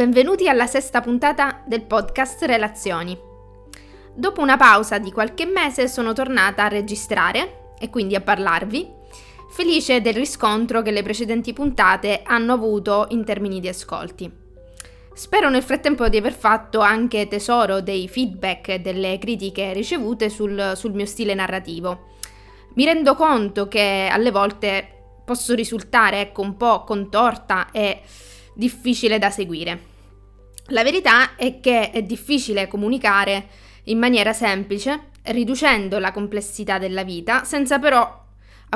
benvenuti alla sesta puntata del podcast Relazioni. Dopo una pausa di qualche mese sono tornata a registrare e quindi a parlarvi, felice del riscontro che le precedenti puntate hanno avuto in termini di ascolti. Spero nel frattempo di aver fatto anche tesoro dei feedback e delle critiche ricevute sul, sul mio stile narrativo. Mi rendo conto che alle volte posso risultare ecco, un po' contorta e difficile da seguire. La verità è che è difficile comunicare in maniera semplice, riducendo la complessità della vita, senza però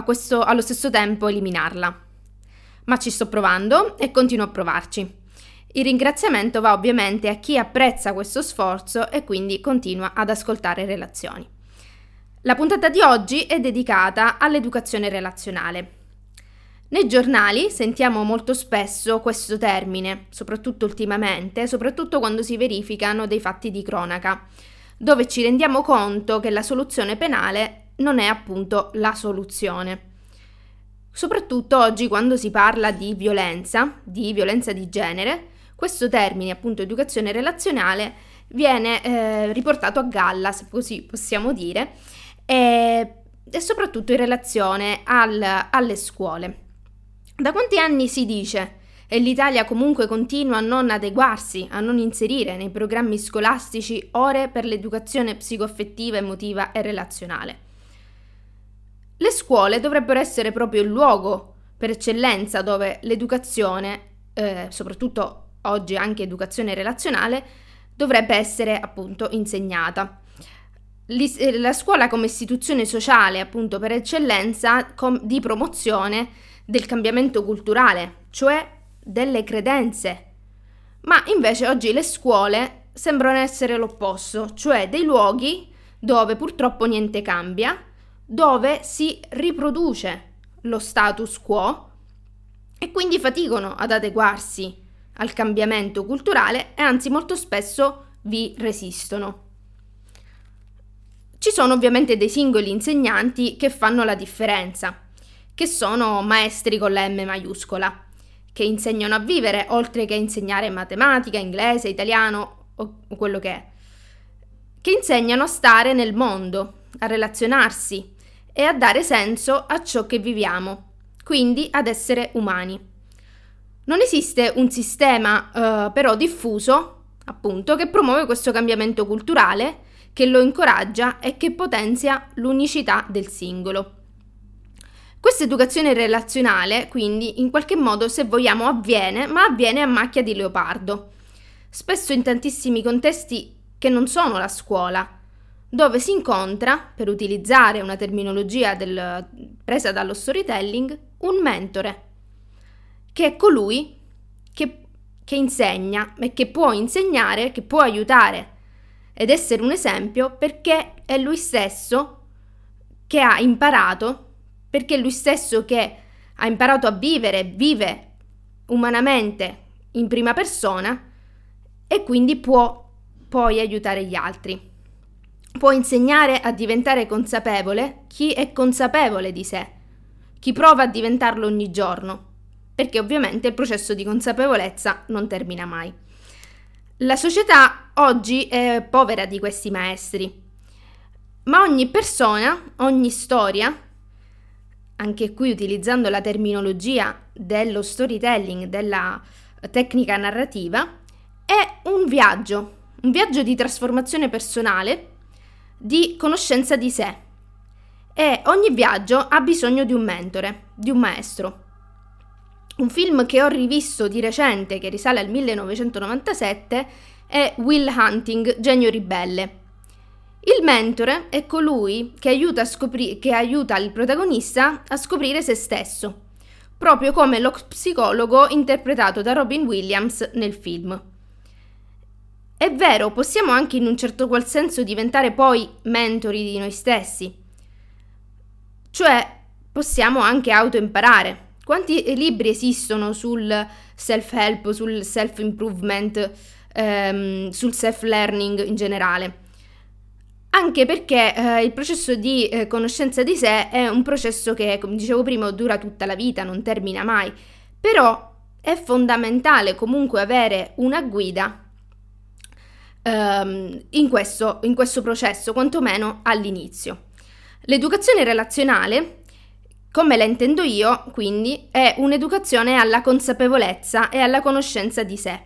questo, allo stesso tempo eliminarla. Ma ci sto provando e continuo a provarci. Il ringraziamento va ovviamente a chi apprezza questo sforzo e quindi continua ad ascoltare relazioni. La puntata di oggi è dedicata all'educazione relazionale. Nei giornali sentiamo molto spesso questo termine, soprattutto ultimamente, soprattutto quando si verificano dei fatti di cronaca, dove ci rendiamo conto che la soluzione penale non è appunto la soluzione. Soprattutto oggi quando si parla di violenza, di violenza di genere, questo termine, appunto educazione relazionale, viene eh, riportato a galla, se così possiamo dire, e, e soprattutto in relazione al, alle scuole. Da quanti anni si dice e l'Italia comunque continua a non adeguarsi, a non inserire nei programmi scolastici ore per l'educazione psicoaffettiva, emotiva e relazionale. Le scuole dovrebbero essere proprio il luogo per eccellenza dove l'educazione, eh, soprattutto oggi anche educazione relazionale, dovrebbe essere appunto insegnata. Eh, la scuola come istituzione sociale, appunto per eccellenza, com- di promozione del cambiamento culturale, cioè delle credenze. Ma invece oggi le scuole sembrano essere l'opposto, cioè dei luoghi dove purtroppo niente cambia, dove si riproduce lo status quo e quindi faticano ad adeguarsi al cambiamento culturale e anzi molto spesso vi resistono. Ci sono ovviamente dei singoli insegnanti che fanno la differenza che sono maestri con la M maiuscola, che insegnano a vivere oltre che a insegnare matematica, inglese, italiano o quello che è, che insegnano a stare nel mondo, a relazionarsi e a dare senso a ciò che viviamo, quindi ad essere umani. Non esiste un sistema uh, però diffuso, appunto, che promuove questo cambiamento culturale, che lo incoraggia e che potenzia l'unicità del singolo. Questa educazione relazionale, quindi, in qualche modo, se vogliamo, avviene, ma avviene a macchia di leopardo. Spesso in tantissimi contesti che non sono la scuola, dove si incontra, per utilizzare una terminologia del, presa dallo storytelling, un mentore, che è colui che, che insegna e che può insegnare, che può aiutare ed essere un esempio perché è lui stesso che ha imparato perché lui stesso che ha imparato a vivere, vive umanamente in prima persona e quindi può poi aiutare gli altri. Può insegnare a diventare consapevole chi è consapevole di sé, chi prova a diventarlo ogni giorno, perché ovviamente il processo di consapevolezza non termina mai. La società oggi è povera di questi maestri, ma ogni persona, ogni storia anche qui utilizzando la terminologia dello storytelling, della tecnica narrativa, è un viaggio, un viaggio di trasformazione personale, di conoscenza di sé. E ogni viaggio ha bisogno di un mentore, di un maestro. Un film che ho rivisto di recente, che risale al 1997, è Will Hunting, Genio Ribelle il mentore è colui che aiuta, scopri- che aiuta il protagonista a scoprire se stesso, proprio come lo psicologo interpretato da Robin Williams nel film. È vero, possiamo anche in un certo qual senso diventare poi mentori di noi stessi, cioè possiamo anche autoimparare. Quanti libri esistono sul self-help, sul self-improvement, ehm, sul self-learning in generale? Anche perché eh, il processo di eh, conoscenza di sé è un processo che, come dicevo prima, dura tutta la vita, non termina mai, però è fondamentale comunque avere una guida ehm, in, questo, in questo processo, quantomeno all'inizio. L'educazione relazionale, come la intendo io, quindi, è un'educazione alla consapevolezza e alla conoscenza di sé.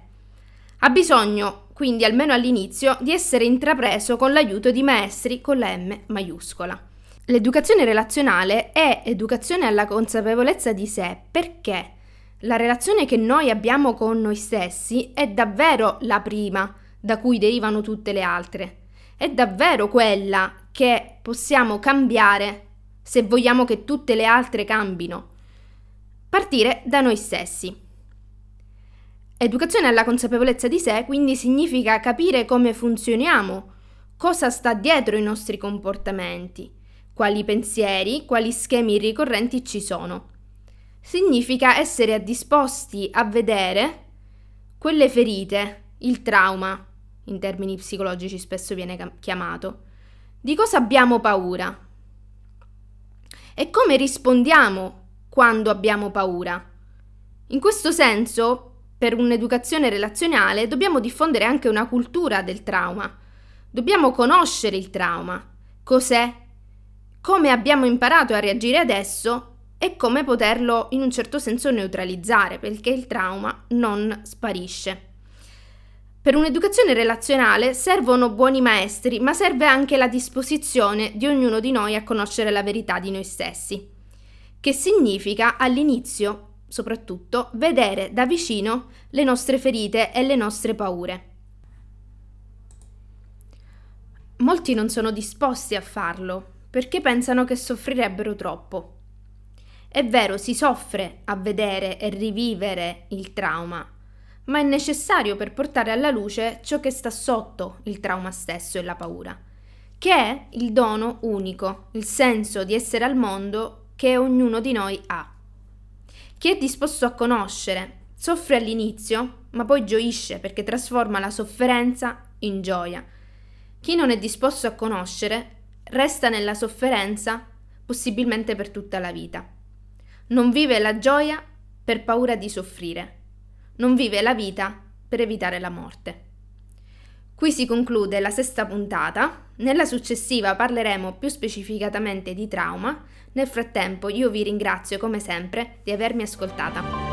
Ha bisogno, quindi almeno all'inizio, di essere intrapreso con l'aiuto di maestri con la M maiuscola. L'educazione relazionale è educazione alla consapevolezza di sé perché la relazione che noi abbiamo con noi stessi è davvero la prima da cui derivano tutte le altre. È davvero quella che possiamo cambiare se vogliamo che tutte le altre cambino. Partire da noi stessi. Educazione alla consapevolezza di sé quindi significa capire come funzioniamo, cosa sta dietro i nostri comportamenti, quali pensieri, quali schemi ricorrenti ci sono. Significa essere disposti a vedere quelle ferite, il trauma, in termini psicologici spesso viene chiamato, di cosa abbiamo paura e come rispondiamo quando abbiamo paura. In questo senso, per un'educazione relazionale dobbiamo diffondere anche una cultura del trauma. Dobbiamo conoscere il trauma, cos'è, come abbiamo imparato a reagire adesso e come poterlo in un certo senso neutralizzare, perché il trauma non sparisce. Per un'educazione relazionale servono buoni maestri, ma serve anche la disposizione di ognuno di noi a conoscere la verità di noi stessi, che significa all'inizio soprattutto, vedere da vicino le nostre ferite e le nostre paure. Molti non sono disposti a farlo perché pensano che soffrirebbero troppo. È vero, si soffre a vedere e rivivere il trauma, ma è necessario per portare alla luce ciò che sta sotto il trauma stesso e la paura, che è il dono unico, il senso di essere al mondo che ognuno di noi ha. Chi è disposto a conoscere soffre all'inizio, ma poi gioisce perché trasforma la sofferenza in gioia. Chi non è disposto a conoscere resta nella sofferenza possibilmente per tutta la vita. Non vive la gioia per paura di soffrire. Non vive la vita per evitare la morte. Qui si conclude la sesta puntata, nella successiva parleremo più specificatamente di trauma, nel frattempo io vi ringrazio come sempre di avermi ascoltata.